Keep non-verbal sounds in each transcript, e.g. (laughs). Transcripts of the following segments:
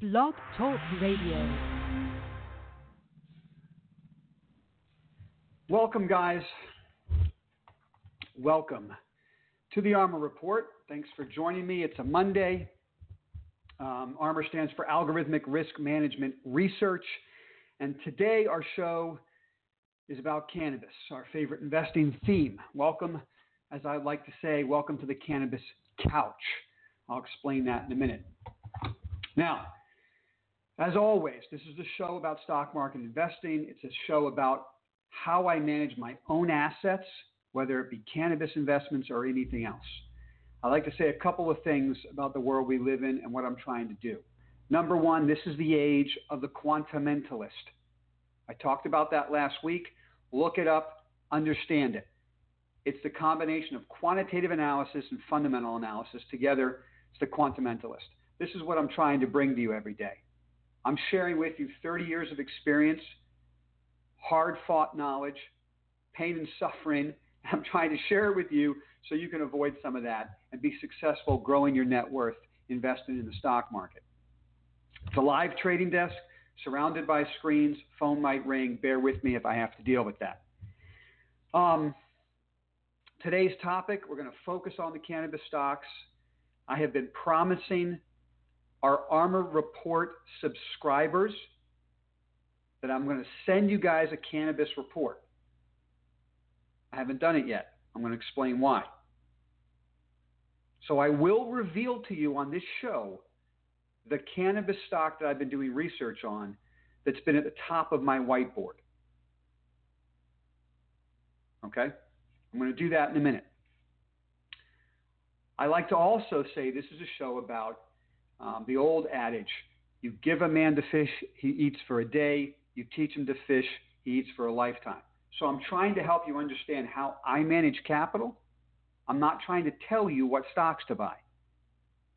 Blog Talk Radio. Welcome, guys. Welcome to the ARMR Report. Thanks for joining me. It's a Monday. Um, ARMR stands for Algorithmic Risk Management Research. And today, our show is about cannabis, our favorite investing theme. Welcome, as I like to say, welcome to the cannabis couch. I'll explain that in a minute. Now, as always, this is a show about stock market investing. It's a show about how I manage my own assets, whether it be cannabis investments or anything else. I'd like to say a couple of things about the world we live in and what I'm trying to do. Number one, this is the age of the quantamentalist. I talked about that last week. Look it up, understand it. It's the combination of quantitative analysis and fundamental analysis together. It's the quantamentalist. This is what I'm trying to bring to you every day. I'm sharing with you 30 years of experience, hard fought knowledge, pain and suffering. (laughs) I'm trying to share it with you so you can avoid some of that and be successful growing your net worth investing in the stock market. It's a live trading desk surrounded by screens. Phone might ring. Bear with me if I have to deal with that. Um, today's topic, we're going to focus on the cannabis stocks. I have been promising our ARMR Report subscribers that I'm going to send you guys a cannabis report. I haven't done it yet. I'm going to explain why. So I will reveal to you on this show the cannabis stock that I've been doing research on that's been at the top of my whiteboard. Okay? I'm going to do that in a minute. I like to also say this is a show about um, the old adage you give a man to fish, he eats for a day. You teach him to fish, he eats for a lifetime. So I'm trying to help you understand how I manage capital. I'm not trying to tell you what stocks to buy.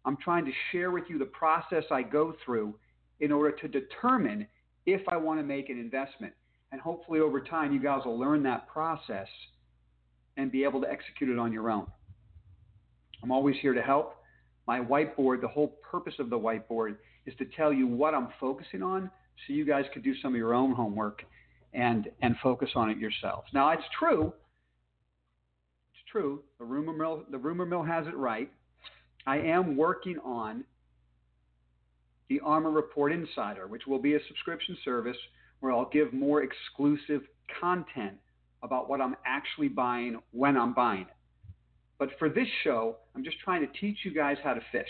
I'm trying to share with you the process I go through in order to determine if I want to make an investment. And hopefully, over time, you guys will learn that process and be able to execute it on your own. I'm always here to help. My whiteboard, the whole purpose of the whiteboard is to tell you what I'm focusing on so you guys could do some of your own homework and, and focus on it yourselves. Now, it's true. It's true. The rumor mill, the rumor mill has it right. I am working on the ARMR Report Insider, which will be a subscription service where I'll give more exclusive content about what I'm actually buying when I'm buying it. But for this show, I'm just trying to teach you guys how to fish.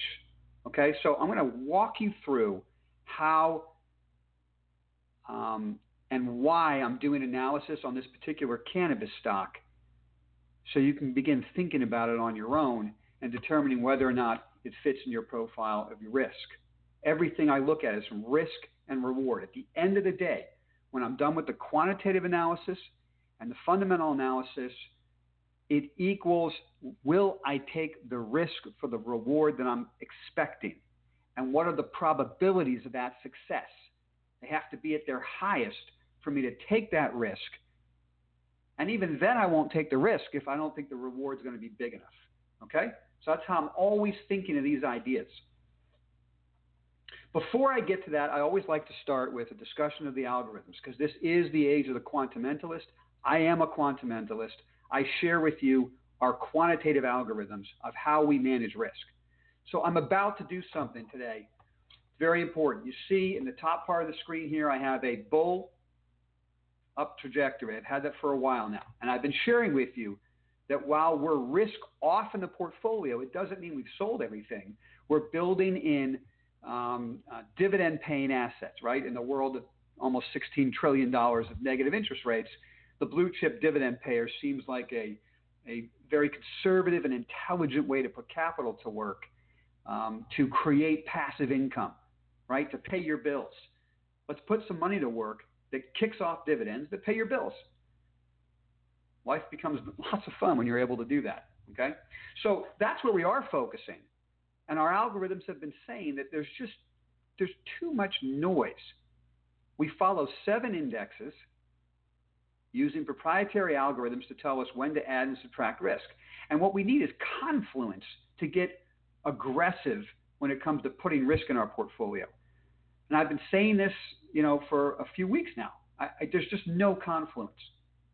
Okay, so I'm going to walk you through how um, and why I'm doing analysis on this particular cannabis stock so you can begin thinking about it on your own and determining whether or not it fits in your profile of your risk. Everything I look at is from risk and reward. At the end of the day, when I'm done with the quantitative analysis and the fundamental analysis, it equals will I take the risk for the reward that I'm expecting? And what are the probabilities of that success? They have to be at their highest for me to take that risk. And even then, I won't take the risk if I don't think the reward is going to be big enough. Okay? So that's how I'm always thinking of these ideas. Before I get to that, I always like to start with a discussion of the algorithms because this is the age of the quantamentalist. I am a quantamentalist. I share with you our quantitative algorithms of how we manage risk. So I'm about to do something today. Very important. You see in the top part of the screen here, I have a bull up trajectory. I've had that for a while now. And I've been sharing with you that while we're risk off in the portfolio, it doesn't mean we've sold everything. We're building in um, uh, dividend paying assets, right? In the world of almost $16 trillion of negative interest rates, the blue chip dividend payer seems like a, a very conservative and intelligent way to put capital to work um, to create passive income, right? To pay your bills. Let's put some money to work that kicks off dividends that pay your bills. Life becomes (laughs) lots of fun when you're able to do that. Okay? So that's where we are focusing. And our algorithms have been saying that there's just there's too much noise. We follow seven indexes using proprietary algorithms to tell us when to add and subtract risk. And what we need is confluence to get aggressive when it comes to putting risk in our portfolio. And I've been saying this, you know, for a few weeks now. I, I, there's just no confluence.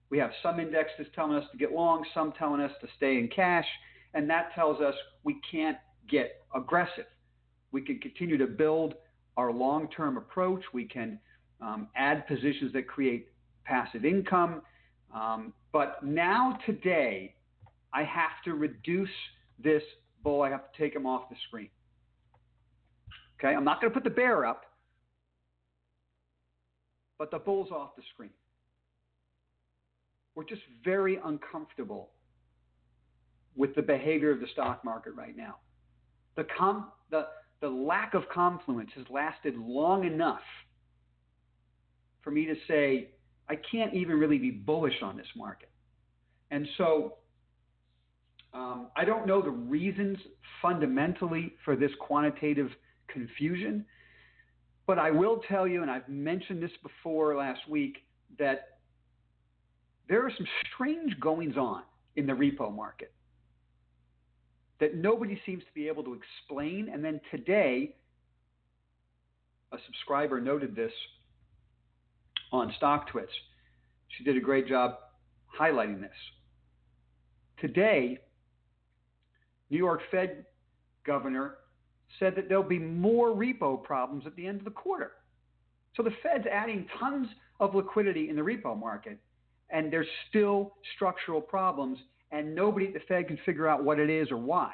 We have some indexes telling us to get long, some telling us to stay in cash, and that tells us we can't get aggressive. We can continue to build our long term approach. We can um, add positions that create passive income. Um, but now, today, I have to reduce this bull. I have to take him off the screen. Okay, I'm not going to put the bear up, but the bull's off the screen. We're just very uncomfortable with the behavior of the stock market right now. The, com- the, the lack of confluence has lasted long enough for me to say, I can't even really be bullish on this market. And so um, I don't know the reasons fundamentally for this quantitative confusion, but I will tell you, and I've mentioned this before last week, that there are some strange goings on in the repo market that nobody seems to be able to explain. And then today, a subscriber noted this on StockTwits. She did a great job highlighting this. Today, New York Fed governor said that there'll be more repo problems at the end of the quarter. So the Fed's adding tons of liquidity in the repo market, and there's still structural problems, and nobody at the Fed can figure out what it is or why.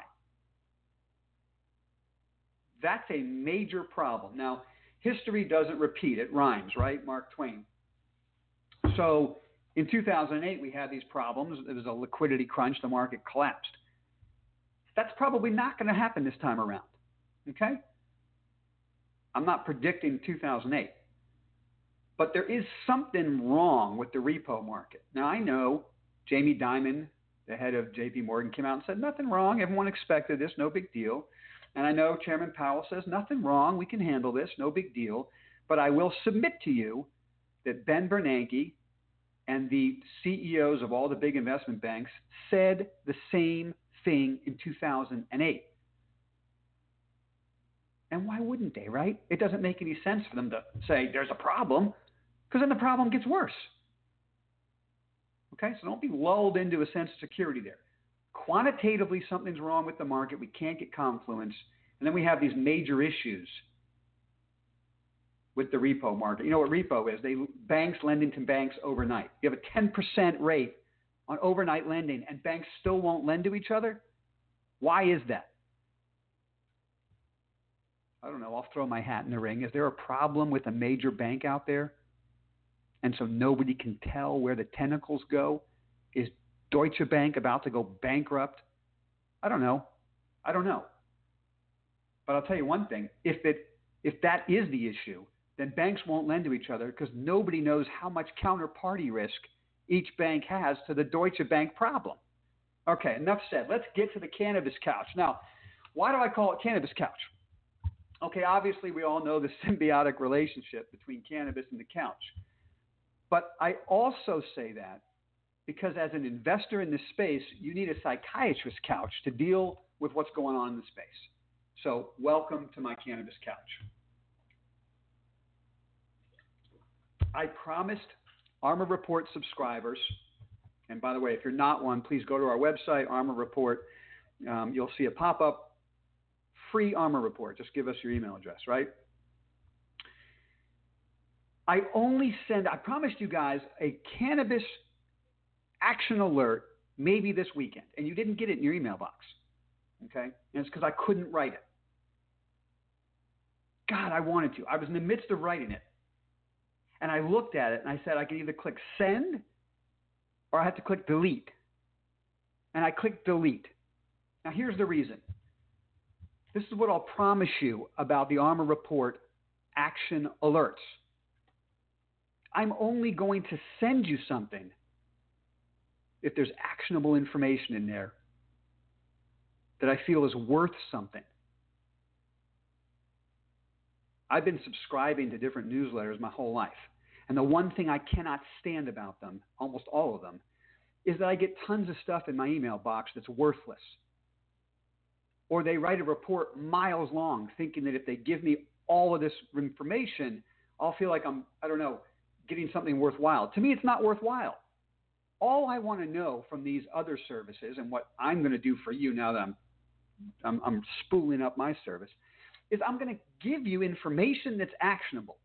That's a major problem. Now, history doesn't repeat, it rhymes, right? Mark Twain. So in 2008, we had these problems. There was a liquidity crunch, the market collapsed. That's probably not going to happen this time around. Okay? I'm not predicting 2008. But there is something wrong with the repo market. Now, I know Jamie Dimon, the head of JP Morgan, came out and said, nothing wrong. Everyone expected this, no big deal. And I know Chairman Powell says, nothing wrong. We can handle this, no big deal. But I will submit to you that Ben Bernanke and the CEOs of all the big investment banks said the same thing in 2008. And why wouldn't they, right? It doesn't make any sense for them to say there's a problem because then the problem gets worse. Okay, so don't be lulled into a sense of security there. Quantitatively, something's wrong with the market. We can't get confluence. And then we have these major issues with the repo market. You know what repo is? They banks lending to banks overnight. You have a 10% rate on overnight lending, and banks still won't lend to each other. Why is that? I don't know. I'll throw my hat in the ring. Is there a problem with a major bank out there? And so nobody can tell where the tentacles go? Is Deutsche Bank about to go bankrupt? I don't know. I don't know. But I'll tell you one thing. If it if that is the issue, then banks won't lend to each other because nobody knows how much counterparty risk each bank has to the Deutsche Bank problem. Okay, enough said. Let's get to the cannabis couch. Now, why do I call it cannabis couch? Okay, obviously we all know the (laughs) symbiotic relationship between cannabis and the couch. But I also say that because as an investor in this space, you need a psychiatrist couch to deal with what's going on in the space. So, welcome to my cannabis couch. I promised ARMR Report subscribers, and by the way, if you're not one, please go to our website, ARMR Report. Um, you'll see a pop up free ARMR Report. Just give us your email address, right? I only send, I promised you guys a cannabis action alert maybe this weekend, and you didn't get it in your email box. Okay? And it's because I couldn't write it. God, I wanted to. I was in the midst of writing it. And I looked at it and I said I could either click send or I have to click delete. And I clicked delete. Now, here's the reason. This is what I'll promise you about the ARMR Report action alerts. I'm only going to send you something if there's actionable information in there that I feel is worth something. I've been subscribing to different newsletters my whole life. And the one thing I cannot stand about them, almost all of them, is that I get tons of stuff in my email box that's worthless. or they write a report miles long thinking that if they give me all of this information, I'll feel like I'm, I don't know, getting something worthwhile. To me, it's not worthwhile. All I want to know from these other services and what I'm going to do for you now that I'm, I'm, I'm spooling up my service is I'm going to give you information that's actionable.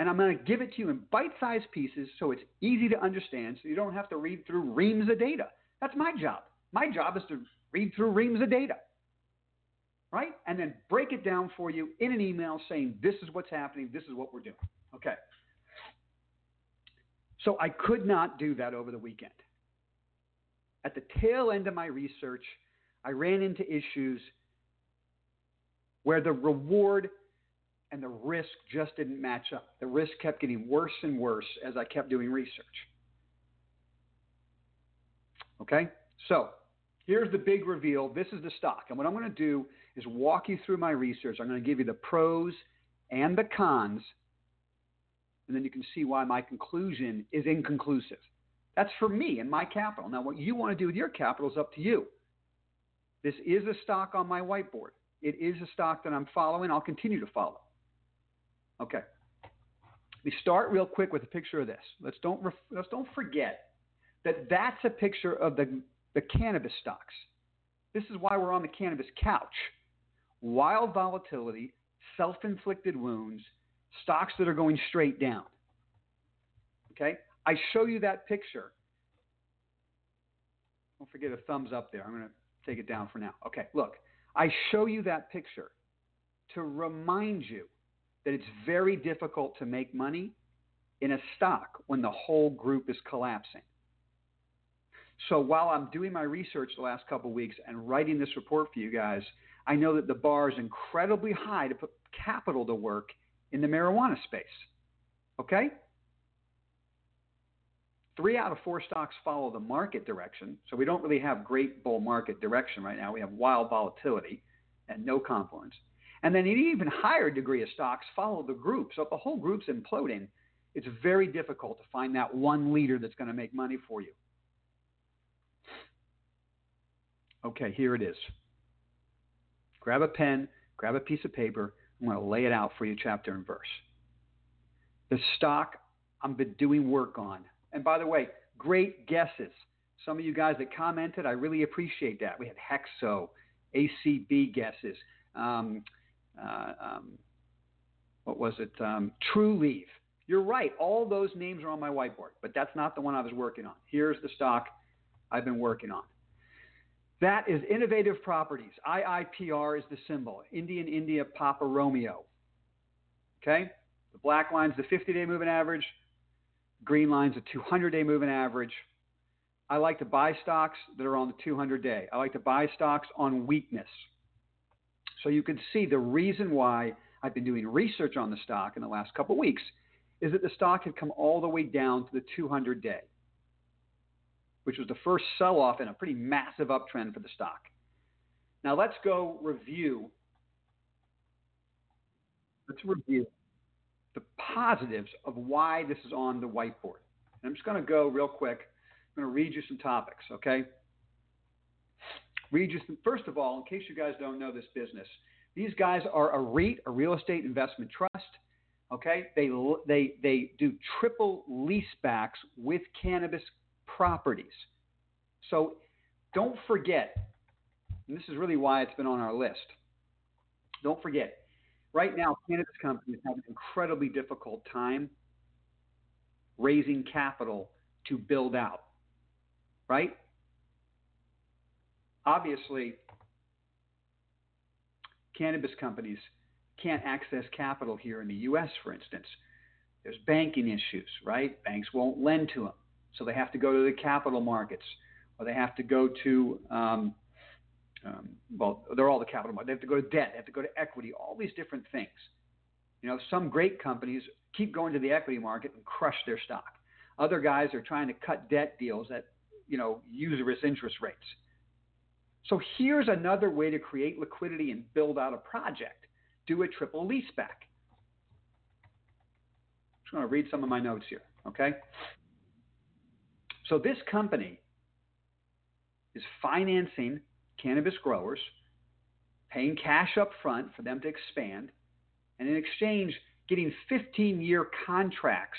And I'm going to give it to you in bite sized pieces so it's easy to understand so you don't have to read through reams of data. That's my job. My job is to read through reams of data, right? And then break it down for you in an email saying, this is what's happening, this is what we're doing. Okay. So I could not do that over the weekend. At the tail end of my research, I ran into issues where the reward and the risk just didn't match up. The risk kept getting worse and worse as I kept doing research. Okay? So here's the big reveal. This is the stock. And what I'm going to do is walk you through my research. I'm going to give you the pros and the cons, and then you can see why my conclusion is inconclusive. That's for me and my capital. Now, what you want to do with your capital is up to you. This is a stock on my whiteboard. It is a stock that I'm following. I'll continue to follow. Okay. We start real quick with a picture of this. Let's don't let's don't forget that that's a picture of the the cannabis stocks. This is why we're on the cannabis couch. Wild volatility, self-inflicted wounds, stocks that are going straight down. Okay? I show you that picture. Don't forget a thumbs up there. I'm going to take it down for now. Okay, look. I show you that picture to remind you that it's very difficult to make money in a stock when the whole group is collapsing. So while I'm doing my research the last couple of weeks and writing this report for you guys, I know that the bar is incredibly high to put capital to work in the marijuana space. Okay? Three out of four stocks follow the market direction. So we don't really have great bull market direction right now. We have wild volatility and no confluence. And then an even higher degree of stocks follow the group. So if the whole group's imploding, it's very difficult to find that one leader that's going to make money for you. Okay, here it is. Grab a pen, grab a piece of paper. I'm going to lay it out for you, chapter and verse. The stock I've been doing work on. And by the way, great guesses. Some of you guys that commented, I really appreciate that. We had Hexo, ACB guesses. Um, uh, um, what was it? Um, Trulieve. You're right. All those names are on my whiteboard, but that's not the one I was working on. Here's the stock I've been working on. That is Innovative Properties. IIPR is the symbol. Indian India Papa Romeo. Okay? The black line's the 50 day moving average, green line's the 200 day moving average. I like to buy stocks that are on the 200 day. I like to buy stocks on weakness. So you can see the reason why I've been doing research on the stock in the last couple of weeks is that the stock had come all the way down to the 200 day which was the first sell off in a pretty massive uptrend for the stock. Now let's go review. Let's review the positives of why this is on the whiteboard. And I'm just going to go real quick. I'm going to read you some topics, okay? Read you some, first of all, in case you guys don't know this business, these guys are a REIT, a real estate investment trust. Okay, they they they do triple leasebacks with cannabis properties. So don't forget, and this is really why it's been on our list. Don't forget, right now, cannabis companies have an incredibly difficult time raising capital to build out, right? Obviously, cannabis companies can't access capital here in the U.S., for instance. There's banking issues, right? Banks won't lend to them. So they have to go to the capital markets, or they have to go to, um, um, well, they're all the capital markets. They have to go to debt, they have to go to equity, all these different things. You know, some great companies keep going to the equity market and crush their stock. Other guys are trying to cut debt deals at, you know, usurious interest rates. So here's another way to create liquidity and build out a project. Do a triple lease back. I'm just going to read some of my notes here, okay? So this company is financing cannabis growers paying cash up front for them to expand, and in exchange, getting 15 year contracts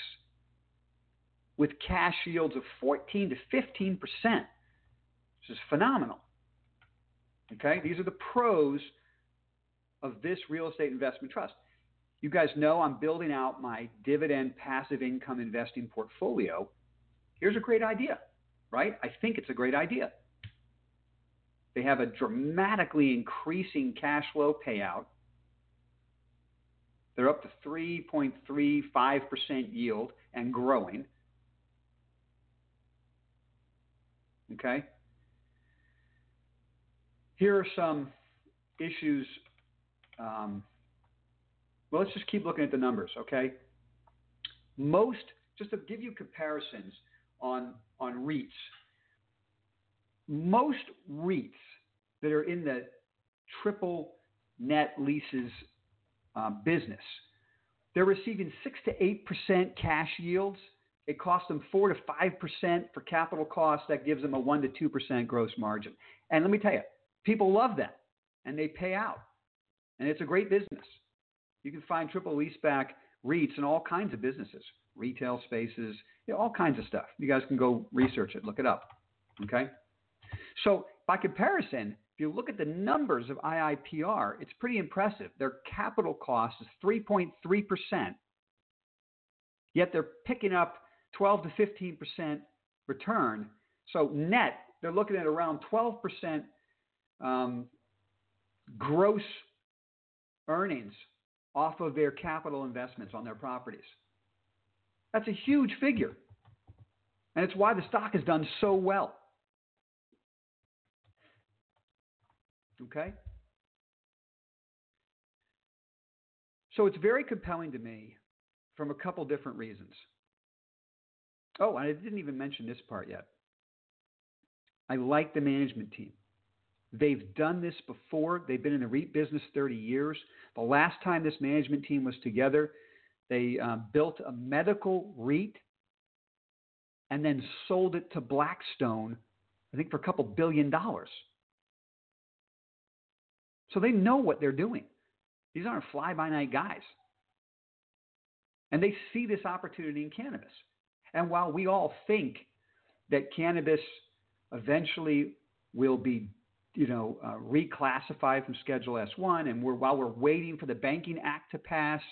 with cash yields of 14 to 15 percent, which is phenomenal. Okay, these are the pros of this real estate investment trust. You guys know I'm building out my dividend passive income investing portfolio. Here's a great idea, right? I think it's a great idea. They have a dramatically increasing cash flow payout. They're up to 3.35% yield and growing. Okay? Here are some issues. Um, well, let's just keep looking at the numbers, okay? Most, just to give you comparisons on, on REITs, most REITs that are in the triple net leases uh, business, they're receiving 6 to 8% cash yields. It costs them 4 to 5% for capital costs. That gives them a 1 to 2% gross margin. And let me tell you, people love that and they pay out. And it's a great business. You can find triple leaseback REITs in all kinds of businesses, retail spaces, you know, all kinds of stuff. You guys can go research it, look it up. Okay? So, by comparison, if you look at the numbers of IIPR, it's pretty impressive. Their capital cost is 3.3%, yet they're picking up 12 to 15% return. So, net, they're looking at around 12% um, gross earnings off of their capital investments on their properties. That's a huge figure. And it's why the stock has done so well. Okay? So it's very compelling to me from a couple different reasons. Oh, and I didn't even mention this part yet. I like the management team. They've done this before. They've been in the REIT business 30 years. The last time this management team was together, they uh, built a medical REIT and then sold it to Blackstone, I think for a couple billion dollars. So they know what they're doing. These aren't fly by night guys. And they see this opportunity in cannabis. And while we all think that cannabis eventually will be you know, uh, reclassified from Schedule S1, and we're, while we're waiting for the Banking Act to pass,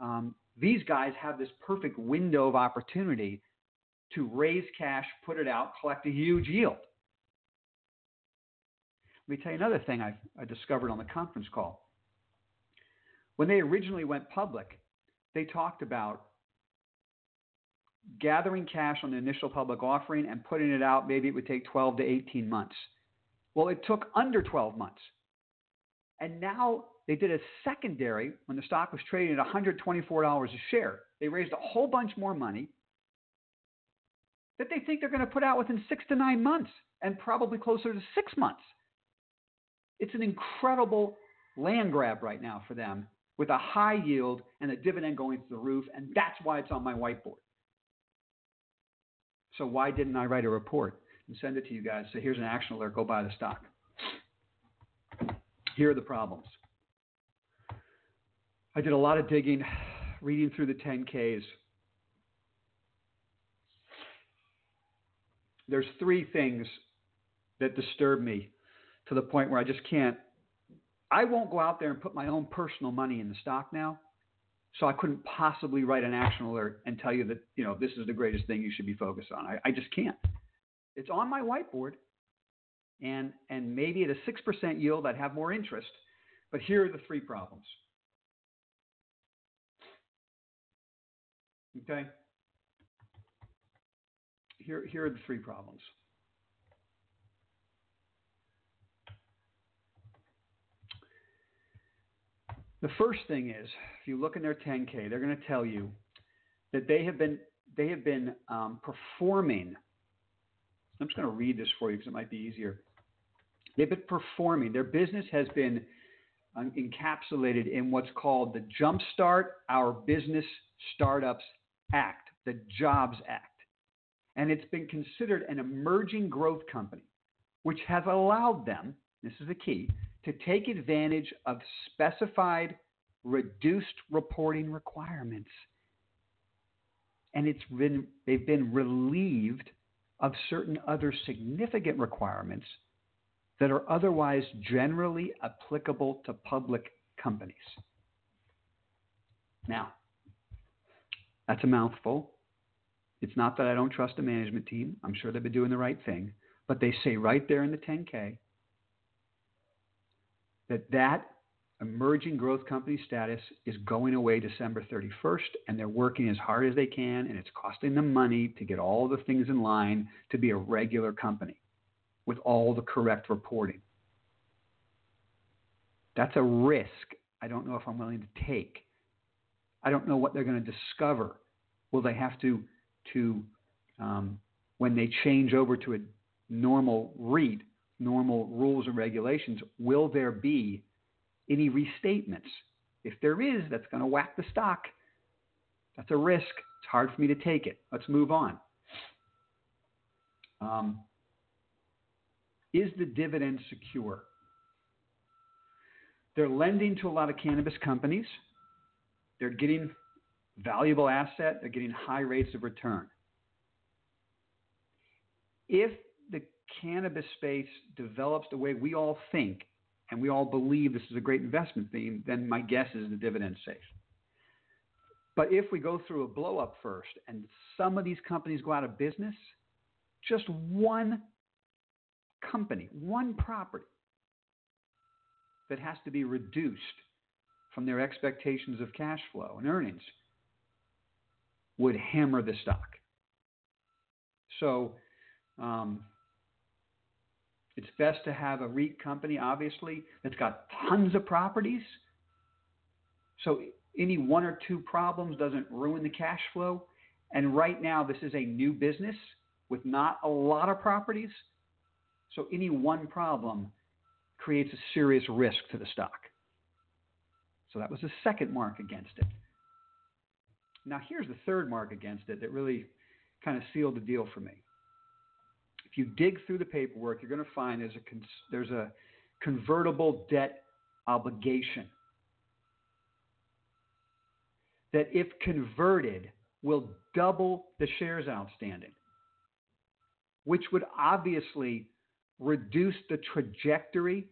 um, these guys have this perfect window of opportunity to raise cash, put it out, collect a huge yield. Let me tell you another thing I, I discovered on the conference call. When they originally went public, they talked about gathering cash on the initial public offering and putting it out. Maybe it would take 12 to 18 months. Well, it took under 12 months. And now they did a secondary when the stock was trading at $124 a share. They raised a whole bunch more money that they think they're going to put out within six to nine months and probably closer to six months. It's an incredible land grab right now for them with a high yield and a dividend going through the roof, and that's why it's on my whiteboard. So, why didn't I write a report? and send it to you guys. Say, here's an action alert, go buy the stock. Here are the problems. I did a lot of digging, (sighs) reading through the 10Ks. There's three things that disturb me to the point where I just can't. I won't go out there and put my own personal money in the stock now. So I couldn't possibly write an action alert and tell you that, you know, this is the greatest thing you should be focused on. I, I just can't. It's on my whiteboard. And, and maybe at a 6% yield, I'd have more interest. But here are the three problems. Okay? Here, here are the three problems. The first thing is, if you look in their 10K, they're going to tell you that they have been they have been um, performing I'm just going to read this for you because it might be easier. They've been performing, their business has been um, encapsulated in what's called the Jumpstart Our Business Startups Act, the Jobs Act. And it's been considered an emerging growth company, which has allowed them, this is the key, to take advantage of specified reduced reporting requirements. And it's been, they've been relieved of certain other significant requirements that are otherwise generally applicable to public companies. Now, that's a mouthful. It's not that I don't trust the management team. I'm sure they've been doing the right thing. But they say right there in the 10K that that emerging growth company status is going away December 31st, and they're working as hard as they can, and it's costing them money to get all the things in line to be a regular company with all the correct reporting. That's a risk I don't know if I'm willing to take. I don't know what they're going to discover. Will they have to, to um, when they change over to a normal REIT, normal rules and regulations, will there be any restatements. If there is, that's going to whack the stock. That's a risk. It's hard for me to take it. Let's move on. Um, is the dividend secure? They're lending to a lot of cannabis companies. They're getting valuable asset. They're getting high rates of return. If the cannabis space develops the way we all think and we all believe this is a great investment theme, then my guess is the dividend's safe. But if we go through a blow up first and some of these companies go out of business, just one company, one property that has to be reduced from their expectations of cash flow and earnings would hammer the stock. So, um, it's best to have a REIT company, obviously, that's got tons of properties. So any one or two problems doesn't ruin the cash flow. And right now, this is a new business with not a lot of properties. So any one problem creates a serious risk to the stock. So that was the second mark against it. Now, here's the third mark against it that really kind of sealed the deal for me if you dig through the paperwork, you're going to find there's a, there's a convertible debt obligation that, if converted, will double the shares outstanding, which would obviously reduce the trajectory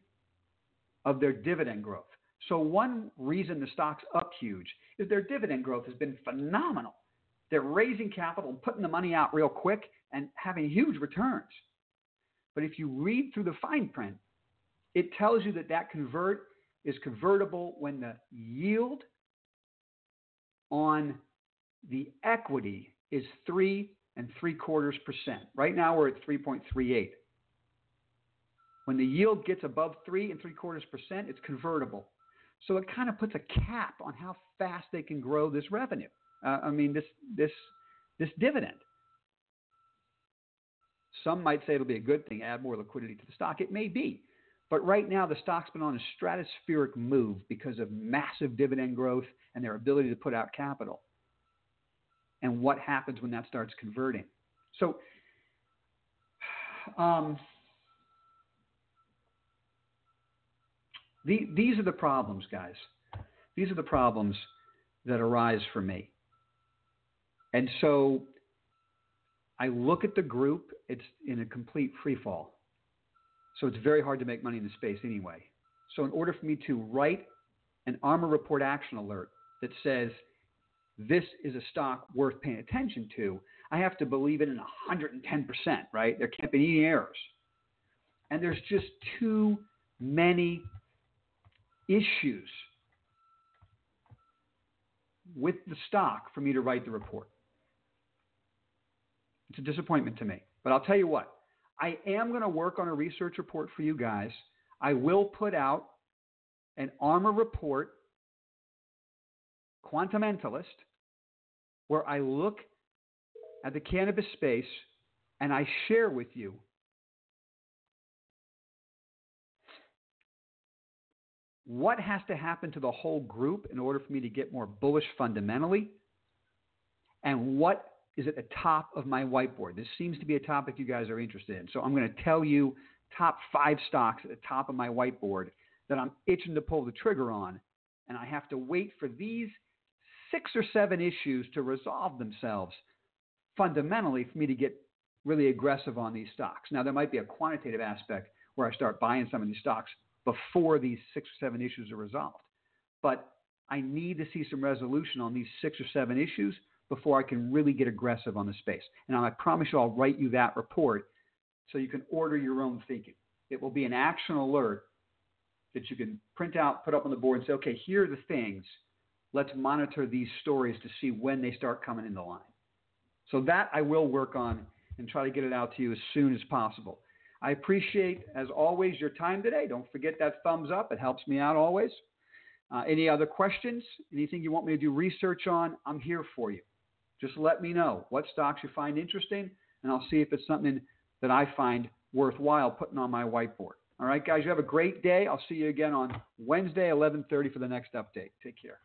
of their dividend growth. So, one reason the stock's up huge is their dividend growth has been phenomenal. They're raising capital and putting the money out real quick and having huge returns. But if you read through the fine print, it tells you that that convert is convertible when the yield on the equity is three and three quarters percent. Right now we're at 3.38. When the yield gets above three and three quarters percent, it's convertible. So it kind of puts a cap on how fast they can grow this revenue. Uh, I mean, this this this dividend. Some might say it'll be a good thing, add more liquidity to the stock. It may be. But right now, the stock's been on a stratospheric move because of massive dividend growth and their ability to put out capital. And what happens when that starts converting? So, (sighs) um, the, these are the problems, guys. These are the problems that arise for me. And so I look at the group, it's in a complete free fall. So it's very hard to make money in the space anyway. So, in order for me to write an ARMR report action alert that says this is a stock worth paying attention to, I have to believe it in 110%, right? There can't be any errors. And there's just too many issues with the stock for me to write the report. It's a disappointment to me. But I'll tell you what, I am going to work on a research report for you guys. I will put out an ARMR report, Quantamentalist, where I look at the cannabis space and I share with you what has to happen to the whole group in order for me to get more bullish fundamentally and what is at the top of my whiteboard. This seems to be a topic you guys are interested in. So I'm going to tell you top five stocks at the top of my whiteboard that I'm itching to pull the trigger on, and I have to wait for these six or seven issues to resolve themselves fundamentally for me to get really aggressive on these stocks. Now, there might be a quantitative aspect where I start buying some of these stocks before these six or seven issues are resolved. But I need to see some resolution on these six or seven issues before I can really get aggressive on the space. And I promise you, I'll write you that report so you can order your own thinking. It will be an action alert that you can print out, put up on the board, and say, okay, here are the things. Let's monitor these stories to see when they start coming in the line. So that I will work on and try to get it out to you as soon as possible. I appreciate, as always, your time today. Don't forget that thumbs up. It helps me out always. Uh, any other questions? Anything you want me to do research on? I'm here for you. Just let me know what stocks you find interesting, and I'll see if it's something that I find worthwhile putting on my whiteboard. All right, guys, you have a great day. I'll see you again on Wednesday, 11:30 for the next update. Take care.